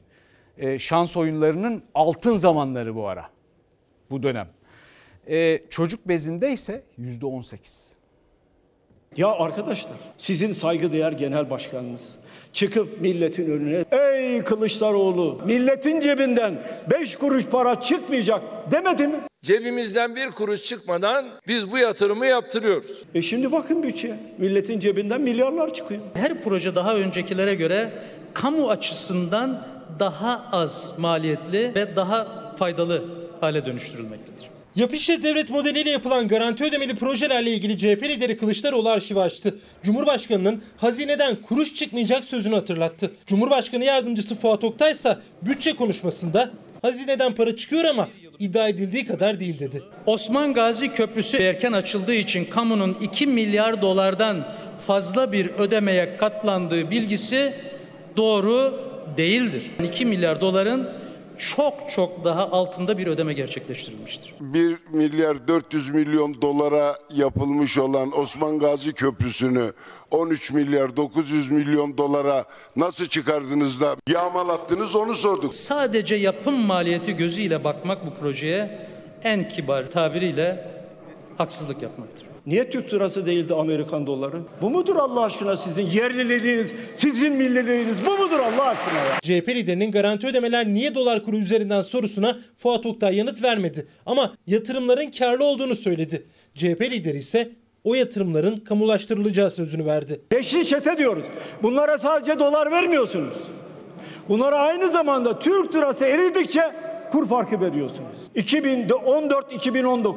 E, şans oyunlarının altın zamanları bu ara bu dönem. Çocuk bezinde ise yüzde on sekiz. Ya arkadaşlar sizin saygıdeğer genel başkanınız çıkıp milletin önüne ey Kılıçdaroğlu milletin cebinden 5 kuruş para çıkmayacak demedi mi? Cebimizden bir kuruş çıkmadan biz bu yatırımı yaptırıyoruz. E şimdi bakın bütçeye milletin cebinden milyarlar çıkıyor. Her proje daha öncekilere göre kamu açısından daha az maliyetli ve daha faydalı hale dönüştürülmektedir. Yapı işlet devlet modeliyle yapılan garanti ödemeli projelerle ilgili CHP lideri Kılıçdaroğlu arşivi açtı. Cumhurbaşkanının hazineden kuruş çıkmayacak sözünü hatırlattı. Cumhurbaşkanı yardımcısı Fuat Oktay ise bütçe konuşmasında hazineden para çıkıyor ama iddia edildiği kadar değil dedi. Osman Gazi Köprüsü erken açıldığı için kamunun 2 milyar dolardan fazla bir ödemeye katlandığı bilgisi doğru değildir. 2 milyar doların çok çok daha altında bir ödeme gerçekleştirilmiştir. 1 milyar 400 milyon dolara yapılmış olan Osman Gazi Köprüsü'nü 13 milyar 900 milyon dolara nasıl çıkardınız da yağmalattınız onu sorduk. Sadece yapım maliyeti gözüyle bakmak bu projeye en kibar tabiriyle haksızlık yapmaktır. Niye Türk lirası değildi Amerikan doları? Bu mudur Allah aşkına sizin yerliliğiniz, sizin milliliğiniz bu mudur Allah aşkına ya? CHP liderinin garanti ödemeler niye dolar kuru üzerinden sorusuna Fuat Oktay yanıt vermedi. Ama yatırımların karlı olduğunu söyledi. CHP lideri ise o yatırımların kamulaştırılacağı sözünü verdi. Beşli çete diyoruz. Bunlara sadece dolar vermiyorsunuz. Bunlara aynı zamanda Türk lirası eridikçe kur farkı veriyorsunuz. 2014-2019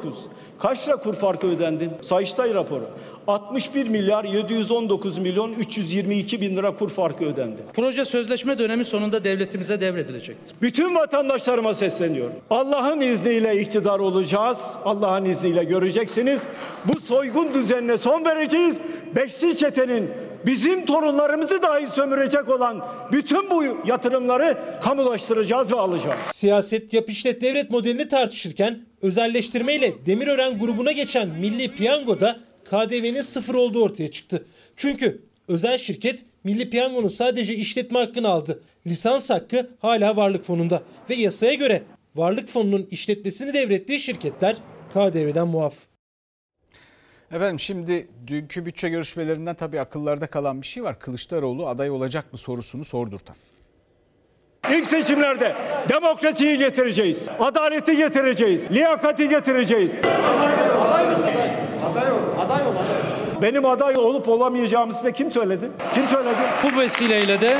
kaç lira kur farkı ödendi? Sayıştay raporu. 61 milyar 719 milyon 322 bin lira kur farkı ödendi. Proje sözleşme dönemi sonunda devletimize devredilecektir. Bütün vatandaşlarıma sesleniyorum. Allah'ın izniyle iktidar olacağız. Allah'ın izniyle göreceksiniz. Bu soygun düzenine son vereceğiz. Beşli çetenin bizim torunlarımızı dahi sömürecek olan bütün bu yatırımları kamulaştıracağız ve alacağız. Siyaset yap işlet devlet modelini tartışırken özelleştirmeyle Demirören grubuna geçen Milli Piyango'da KDV'nin sıfır olduğu ortaya çıktı. Çünkü özel şirket Milli Piyango'nun sadece işletme hakkını aldı. Lisans hakkı hala varlık fonunda ve yasaya göre varlık fonunun işletmesini devrettiği şirketler KDV'den muaf. Efendim şimdi dünkü bütçe görüşmelerinden tabii akıllarda kalan bir şey var. Kılıçdaroğlu aday olacak mı sorusunu sordurtan. İlk seçimlerde demokrasiyi getireceğiz, adaleti getireceğiz, liyakati getireceğiz. Aday ol. Aday ol. Benim aday olup olamayacağımı size kim söyledi? Kim söyledi? Bu vesileyle de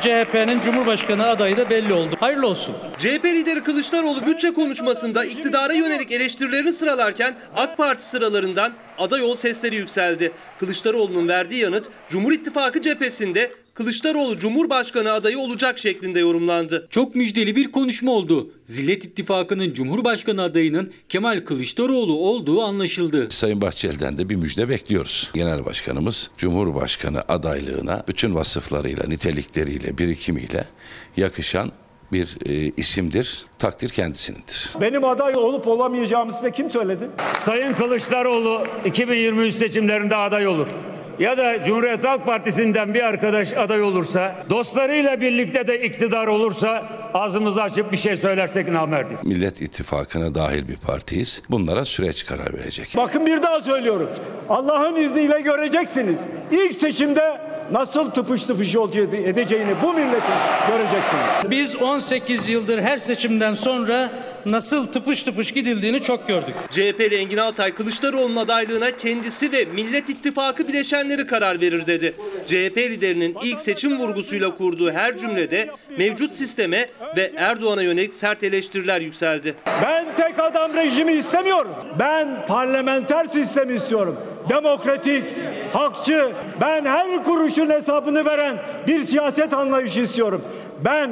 CHP'nin Cumhurbaşkanı adayı da belli oldu. Hayırlı olsun. CHP lideri Kılıçdaroğlu bütçe konuşmasında iktidara yönelik eleştirilerini sıralarken AK Parti sıralarından aday ol sesleri yükseldi. Kılıçdaroğlu'nun verdiği yanıt Cumhur İttifakı cephesinde Kılıçdaroğlu Cumhurbaşkanı adayı olacak şeklinde yorumlandı. Çok müjdeli bir konuşma oldu. Zillet İttifakı'nın Cumhurbaşkanı adayının Kemal Kılıçdaroğlu olduğu anlaşıldı. Sayın Bahçeli'den de bir müjde bekliyoruz. Genel Başkanımız Cumhurbaşkanı adaylığına bütün vasıflarıyla, nitelikleriyle, birikimiyle yakışan bir e, isimdir. Takdir kendisinindir. Benim aday olup olamayacağımı size kim söyledi? Sayın Kılıçdaroğlu 2023 seçimlerinde aday olur ya da Cumhuriyet Halk Partisi'nden bir arkadaş aday olursa, dostlarıyla birlikte de iktidar olursa ağzımızı açıp bir şey söylersek namerdiz. Millet İttifakı'na dahil bir partiyiz. Bunlara süreç karar verecek. Bakın bir daha söylüyorum. Allah'ın izniyle göreceksiniz. İlk seçimde nasıl tıpış tıpış yol edeceğini bu milletin göreceksiniz. Biz 18 yıldır her seçimden sonra nasıl tıpış tıpış gidildiğini çok gördük. CHP'li Engin Altay Kılıçdaroğlu'nun adaylığına kendisi ve Millet İttifakı bileşenleri karar verir dedi. CHP liderinin ilk seçim vurgusuyla kurduğu her cümlede mevcut sisteme ve Erdoğan'a yönelik sert eleştiriler yükseldi. Ben tek adam rejimi istemiyorum. Ben parlamenter sistem istiyorum. Demokratik, hakçı, ben her kuruşun hesabını veren bir siyaset anlayışı istiyorum. Ben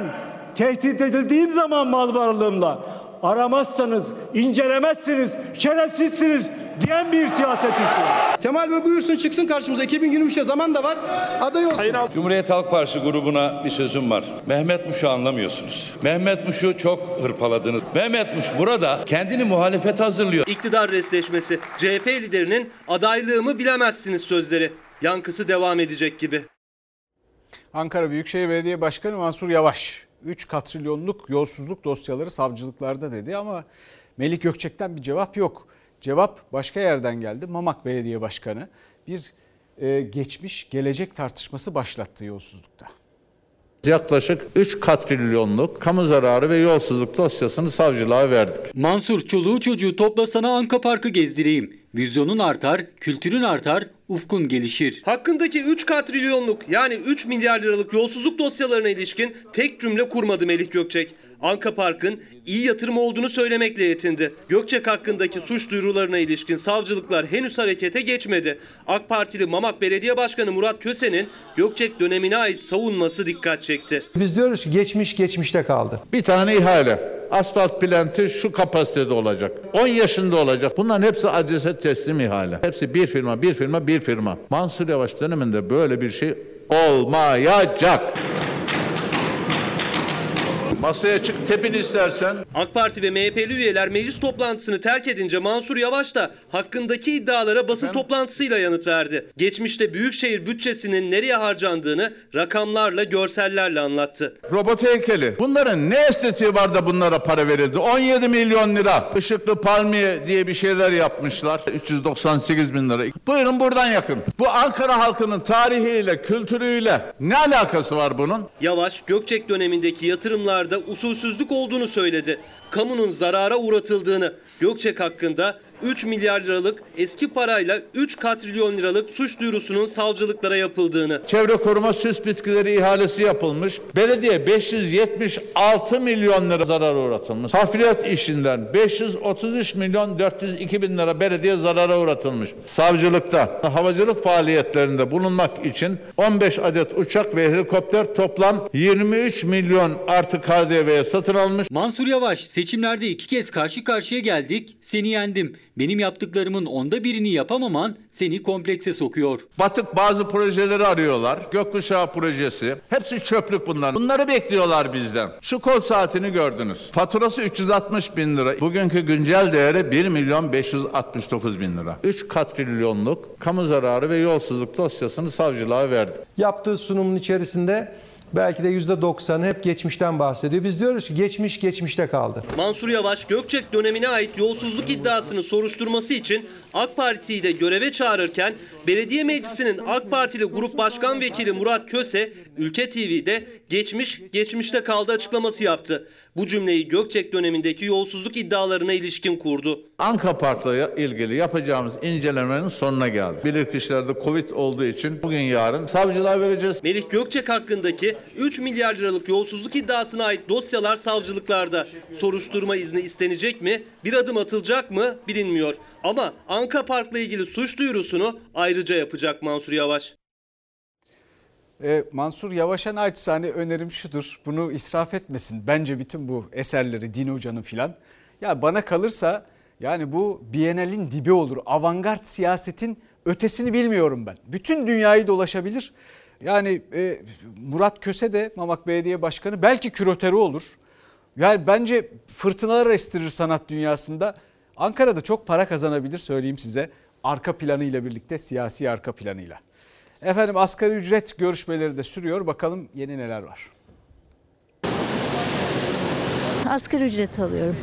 tehdit edildiğim zaman mal varlığımla aramazsanız, incelemezsiniz, şerefsizsiniz diyen bir siyaset istiyorum. Kemal Bey buyursun çıksın karşımıza. 2023'te zaman da var. Aday olsun. Cumhuriyet Halk Partisi grubuna bir sözüm var. Mehmet Muş'u anlamıyorsunuz. Mehmet Muş'u çok hırpaladınız. Mehmet Muş burada kendini muhalefet hazırlıyor. İktidar resleşmesi. CHP liderinin adaylığımı bilemezsiniz sözleri. Yankısı devam edecek gibi. Ankara Büyükşehir Belediye Başkanı Mansur Yavaş 3 katrilyonluk yolsuzluk dosyaları savcılıklarda dedi ama Melik Gökçek'ten bir cevap yok. Cevap başka yerden geldi. Mamak Belediye Başkanı bir e, geçmiş gelecek tartışması başlattı yolsuzlukta. Yaklaşık 3 katrilyonluk kamu zararı ve yolsuzluk dosyasını savcılığa verdik. Mansur çoluğu çocuğu toplasana Anka Parkı gezdireyim. Vizyonun artar, kültürün artar, ufkun gelişir. Hakkındaki 3 katrilyonluk yani 3 milyar liralık yolsuzluk dosyalarına ilişkin tek cümle kurmadı Melih Gökçek. Anka Park'ın iyi yatırım olduğunu söylemekle yetindi. Gökçek hakkındaki suç duyurularına ilişkin savcılıklar henüz harekete geçmedi. AK Partili Mamak Belediye Başkanı Murat Köse'nin Gökçek dönemine ait savunması dikkat çekti. Biz diyoruz ki geçmiş geçmişte kaldı. Bir tane ihale. Asfalt plantı şu kapasitede olacak. 10 yaşında olacak. Bunların hepsi adrese teslim ihale. Hepsi bir firma, bir firma, bir firma. Mansur Yavaş döneminde böyle bir şey olmayacak. Masaya çık tepin istersen. AK Parti ve MHP'li üyeler meclis toplantısını terk edince Mansur Yavaş da hakkındaki iddialara basın toplantısıyla yanıt verdi. Geçmişte büyükşehir bütçesinin nereye harcandığını rakamlarla, görsellerle anlattı. Robot heykeli. Bunların ne estetiği var da bunlara para verildi? 17 milyon lira. Işıklı palmiye diye bir şeyler yapmışlar. 398 bin lira. Buyurun buradan yakın. Bu Ankara halkının tarihiyle, kültürüyle ne alakası var bunun? Yavaş, Gökçek dönemindeki yatırımlarda usulsüzlük olduğunu söyledi. Kamunun zarara uğratıldığını, Gökçek hakkında 3 milyar liralık eski parayla 3 katrilyon liralık suç duyurusunun savcılıklara yapıldığını. Çevre koruma süs bitkileri ihalesi yapılmış. Belediye 576 milyon lira zarar uğratılmış. Hafriyat işinden 533 milyon 402 bin lira belediye zarara uğratılmış. Savcılıkta havacılık faaliyetlerinde bulunmak için 15 adet uçak ve helikopter toplam 23 milyon artı KDV'ye satın almış. Mansur Yavaş seçimlerde iki kez karşı karşıya geldik. Seni yendim. Benim yaptıklarımın onda birini yapamaman seni komplekse sokuyor. Batık bazı projeleri arıyorlar. Gökkuşağı projesi. Hepsi çöplük bunlar. Bunları bekliyorlar bizden. Şu kol saatini gördünüz. Faturası 360 bin lira. Bugünkü güncel değeri 1 milyon 569 bin lira. 3 katrilyonluk kamu zararı ve yolsuzluk dosyasını savcılığa verdik. Yaptığı sunumun içerisinde belki de %90'ı hep geçmişten bahsediyor. Biz diyoruz ki geçmiş geçmişte kaldı. Mansur Yavaş, Gökçek dönemine ait yolsuzluk iddiasını soruşturması için AK Parti'yi de göreve çağırırken Belediye Meclisi'nin AK Partili Grup Başkan Vekili Murat Köse, Ülke TV'de geçmiş geçmişte kaldı açıklaması yaptı. Bu cümleyi Gökçek dönemindeki yolsuzluk iddialarına ilişkin kurdu. Anka Park'la ilgili yapacağımız incelemenin sonuna geldik. Bilirkişilerde Covid olduğu için bugün yarın savcılığa vereceğiz. Melih Gökçek hakkındaki 3 milyar liralık yolsuzluk iddiasına ait dosyalar savcılıklarda. Soruşturma izni istenecek mi? Bir adım atılacak mı? Bilinmiyor. Ama Anka Park'la ilgili suç duyurusunu ayrıca yapacak Mansur Yavaş. E, Mansur Yavaş'a naçizane önerim şudur. Bunu israf etmesin. Bence bütün bu eserleri Din Hoca'nın filan. Ya bana kalırsa yani bu Bienal'in dibi olur. Avantgard siyasetin ötesini bilmiyorum ben. Bütün dünyayı dolaşabilir. Yani e, Murat Köse de Mamak Belediye Başkanı belki küratörü olur. Yani bence fırtınalar estirir sanat dünyasında. Ankara'da çok para kazanabilir söyleyeyim size. Arka planıyla birlikte siyasi arka planıyla. Efendim asgari ücret görüşmeleri de sürüyor. Bakalım yeni neler var. Asgari ücret alıyorum.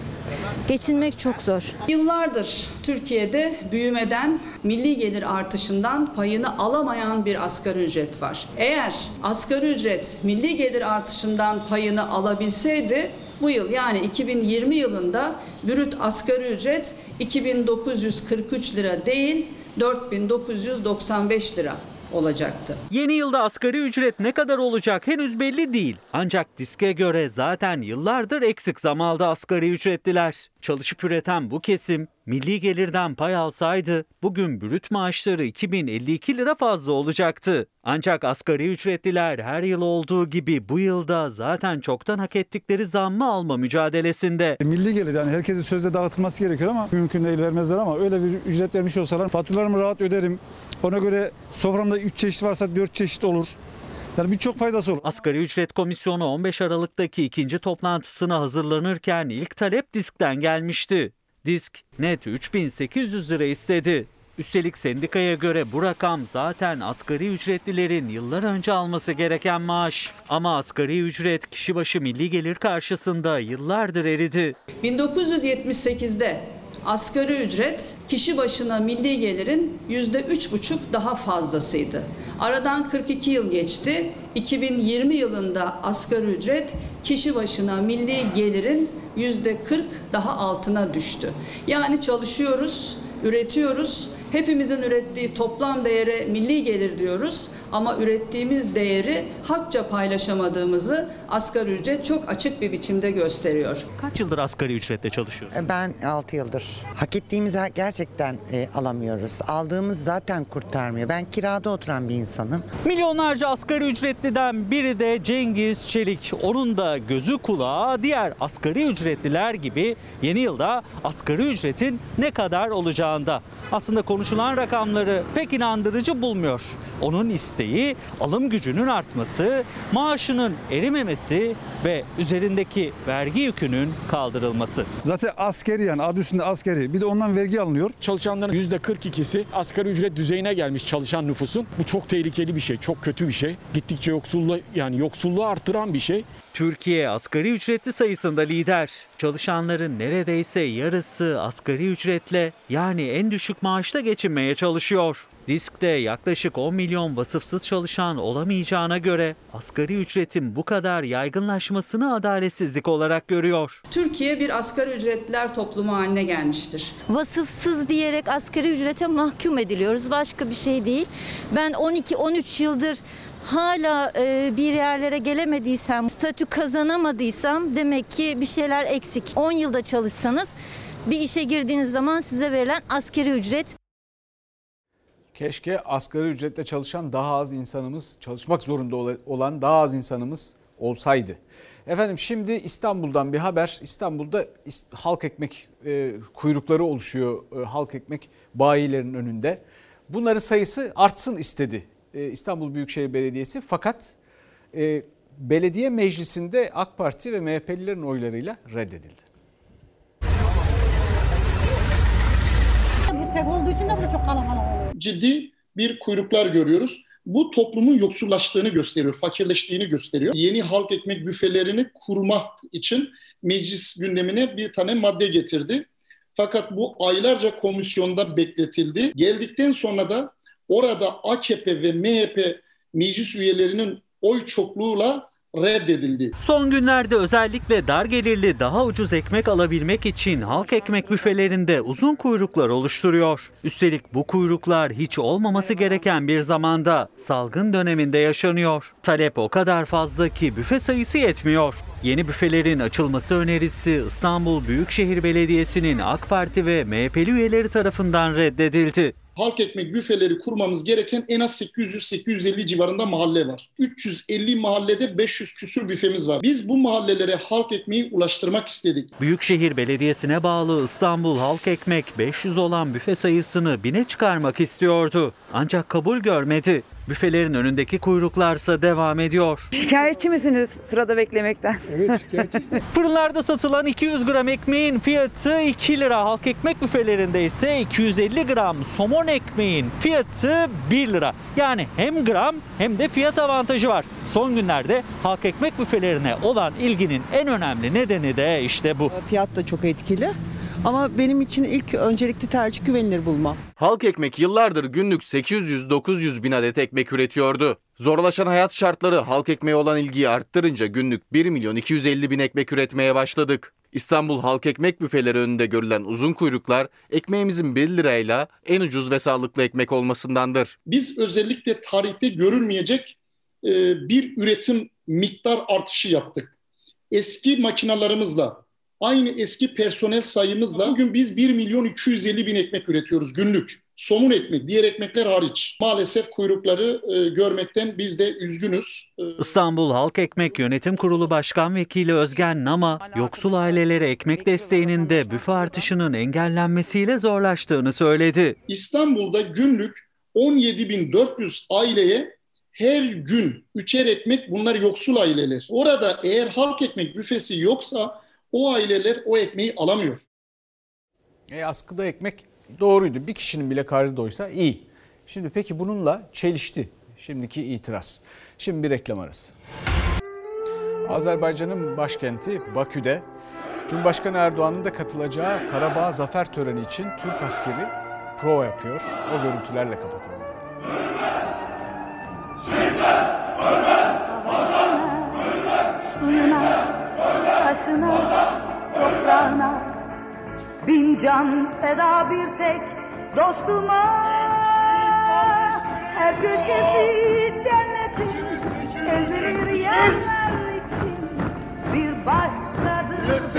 Geçinmek çok zor. Yıllardır Türkiye'de büyümeden, milli gelir artışından payını alamayan bir asgari ücret var. Eğer asgari ücret milli gelir artışından payını alabilseydi bu yıl yani 2020 yılında brüt asgari ücret 2943 lira değil 4995 lira. Olacaktı. Yeni yılda asgari ücret ne kadar olacak henüz belli değil. Ancak diske göre zaten yıllardır eksik zam aldı asgari ücretliler. Çalışıp üreten bu kesim milli gelirden pay alsaydı bugün brüt maaşları 2052 lira fazla olacaktı. Ancak asgari ücretliler her yıl olduğu gibi bu yılda zaten çoktan hak ettikleri zammı alma mücadelesinde. Milli gelir yani herkesin sözde dağıtılması gerekiyor ama mümkün değil vermezler ama öyle bir ücret vermiş olsalar faturalarımı rahat öderim. Ona göre soframda 3 çeşit varsa 4 çeşit olur. Yani birçok faydası olur. Asgari ücret komisyonu 15 Aralık'taki ikinci toplantısına hazırlanırken ilk talep diskten gelmişti. Disk net 3800 lira istedi. Üstelik sendikaya göre bu rakam zaten asgari ücretlilerin yıllar önce alması gereken maaş. Ama asgari ücret kişi başı milli gelir karşısında yıllardır eridi. 1978'de asgari ücret kişi başına milli gelirin yüzde üç buçuk daha fazlasıydı. Aradan 42 yıl geçti. 2020 yılında asgari ücret kişi başına milli gelirin yüzde 40 daha altına düştü. Yani çalışıyoruz, üretiyoruz. Hepimizin ürettiği toplam değere milli gelir diyoruz ama ürettiğimiz değeri hakça paylaşamadığımızı asgari ücret çok açık bir biçimde gösteriyor. Kaç yıldır asgari ücretle çalışıyorsunuz? Ben 6 yıldır. Hak ettiğimizi gerçekten e, alamıyoruz. Aldığımız zaten kurtarmıyor. Ben kirada oturan bir insanım. Milyonlarca asgari ücretliden biri de Cengiz Çelik. Onun da gözü kulağı diğer asgari ücretliler gibi yeni yılda asgari ücretin ne kadar olacağında. Aslında konuşulan rakamları pek inandırıcı bulmuyor. Onun isteği alım gücünün artması, maaşının erimemesi ve üzerindeki vergi yükünün kaldırılması. Zaten askeri yani adı üstünde askeri. Bir de ondan vergi alınıyor. Çalışanların %42'si asgari ücret düzeyine gelmiş çalışan nüfusun. Bu çok tehlikeli bir şey, çok kötü bir şey. Gittikçe yoksulluğu yani yoksulluğu artıran bir şey. Türkiye asgari ücretli sayısında lider. Çalışanların neredeyse yarısı asgari ücretle yani en düşük maaşla geçinmeye çalışıyor. Disk'te yaklaşık 10 milyon vasıfsız çalışan olamayacağına göre asgari ücretin bu kadar yaygınlaşmasını adaletsizlik olarak görüyor. Türkiye bir asgari ücretliler toplumu haline gelmiştir. Vasıfsız diyerek asgari ücrete mahkum ediliyoruz. Başka bir şey değil. Ben 12-13 yıldır hala e, bir yerlere gelemediysem, statü kazanamadıysam demek ki bir şeyler eksik. 10 yılda çalışsanız bir işe girdiğiniz zaman size verilen askeri ücret Keşke asgari ücretle çalışan daha az insanımız, çalışmak zorunda olan daha az insanımız olsaydı. Efendim şimdi İstanbul'dan bir haber. İstanbul'da halk ekmek e, kuyrukları oluşuyor e, halk ekmek bayilerin önünde. Bunların sayısı artsın istedi İstanbul Büyükşehir Belediyesi fakat e, belediye meclisinde AK Parti ve MHP'lilerin oylarıyla reddedildi. Bu tek olduğu için de burada çok kalabalık oluyor. Ciddi bir kuyruklar görüyoruz. Bu toplumun yoksullaştığını gösteriyor, fakirleştiğini gösteriyor. Yeni halk ekmek büfelerini kurmak için meclis gündemine bir tane madde getirdi. Fakat bu aylarca komisyonda bekletildi. Geldikten sonra da orada AKP ve MHP meclis üyelerinin oy çokluğuyla reddedildi. Son günlerde özellikle dar gelirli daha ucuz ekmek alabilmek için halk ekmek büfelerinde uzun kuyruklar oluşturuyor. Üstelik bu kuyruklar hiç olmaması gereken bir zamanda salgın döneminde yaşanıyor. Talep o kadar fazla ki büfe sayısı yetmiyor. Yeni büfelerin açılması önerisi İstanbul Büyükşehir Belediyesi'nin AK Parti ve MHP'li üyeleri tarafından reddedildi halk ekmek büfeleri kurmamız gereken en az 800-850 civarında mahalle var. 350 mahallede 500 küsür büfemiz var. Biz bu mahallelere halk ekmeği ulaştırmak istedik. Büyükşehir Belediyesi'ne bağlı İstanbul Halk Ekmek 500 olan büfe sayısını bine çıkarmak istiyordu. Ancak kabul görmedi. Büfelerin önündeki kuyruklarsa devam ediyor. Şikayetçi misiniz sırada beklemekten? Evet şikayetçi. Fırınlarda satılan 200 gram ekmeğin fiyatı 2 lira. Halk ekmek büfelerinde ise 250 gram somon ekmeğin fiyatı 1 lira. Yani hem gram hem de fiyat avantajı var. Son günlerde halk ekmek büfelerine olan ilginin en önemli nedeni de işte bu. Fiyat da çok etkili. Ama benim için ilk öncelikli tercih güvenilir bulma. Halk ekmek yıllardır günlük 800-900 bin adet ekmek üretiyordu. Zorlaşan hayat şartları halk ekmeğe olan ilgiyi arttırınca günlük 1 milyon 250 bin ekmek üretmeye başladık. İstanbul Halk Ekmek büfeleri önünde görülen uzun kuyruklar ekmeğimizin 1 lirayla en ucuz ve sağlıklı ekmek olmasındandır. Biz özellikle tarihte görülmeyecek e, bir üretim miktar artışı yaptık. Eski makinalarımızla, aynı eski personel sayımızla bugün biz 1 milyon 250 bin ekmek üretiyoruz günlük. Somun ekmek, diğer ekmekler hariç. Maalesef kuyrukları e, görmekten biz de üzgünüz. E, İstanbul Halk Ekmek Yönetim Kurulu Başkan Vekili Özgen Nama, yoksul ailelere ekmek desteğinin de büfe artışının engellenmesiyle zorlaştığını söyledi. İstanbul'da günlük 17.400 aileye her gün üçer ekmek bunlar yoksul aileler. Orada eğer halk ekmek büfesi yoksa o aileler o ekmeği alamıyor. E, askıda ekmek doğruydu. Bir kişinin bile karnı doysa iyi. Şimdi peki bununla çelişti şimdiki itiraz. Şimdi bir reklam arası. Azerbaycan'ın başkenti Bakü'de Cumhurbaşkanı Erdoğan'ın da katılacağı Karabağ Zafer Töreni için Türk askeri prova yapıyor. O görüntülerle kapatalım. suyuna, taşına, toprağına Bin can feda bir tek dostuma. Her köşesi cennetin ezilir yerler için Bir başkadır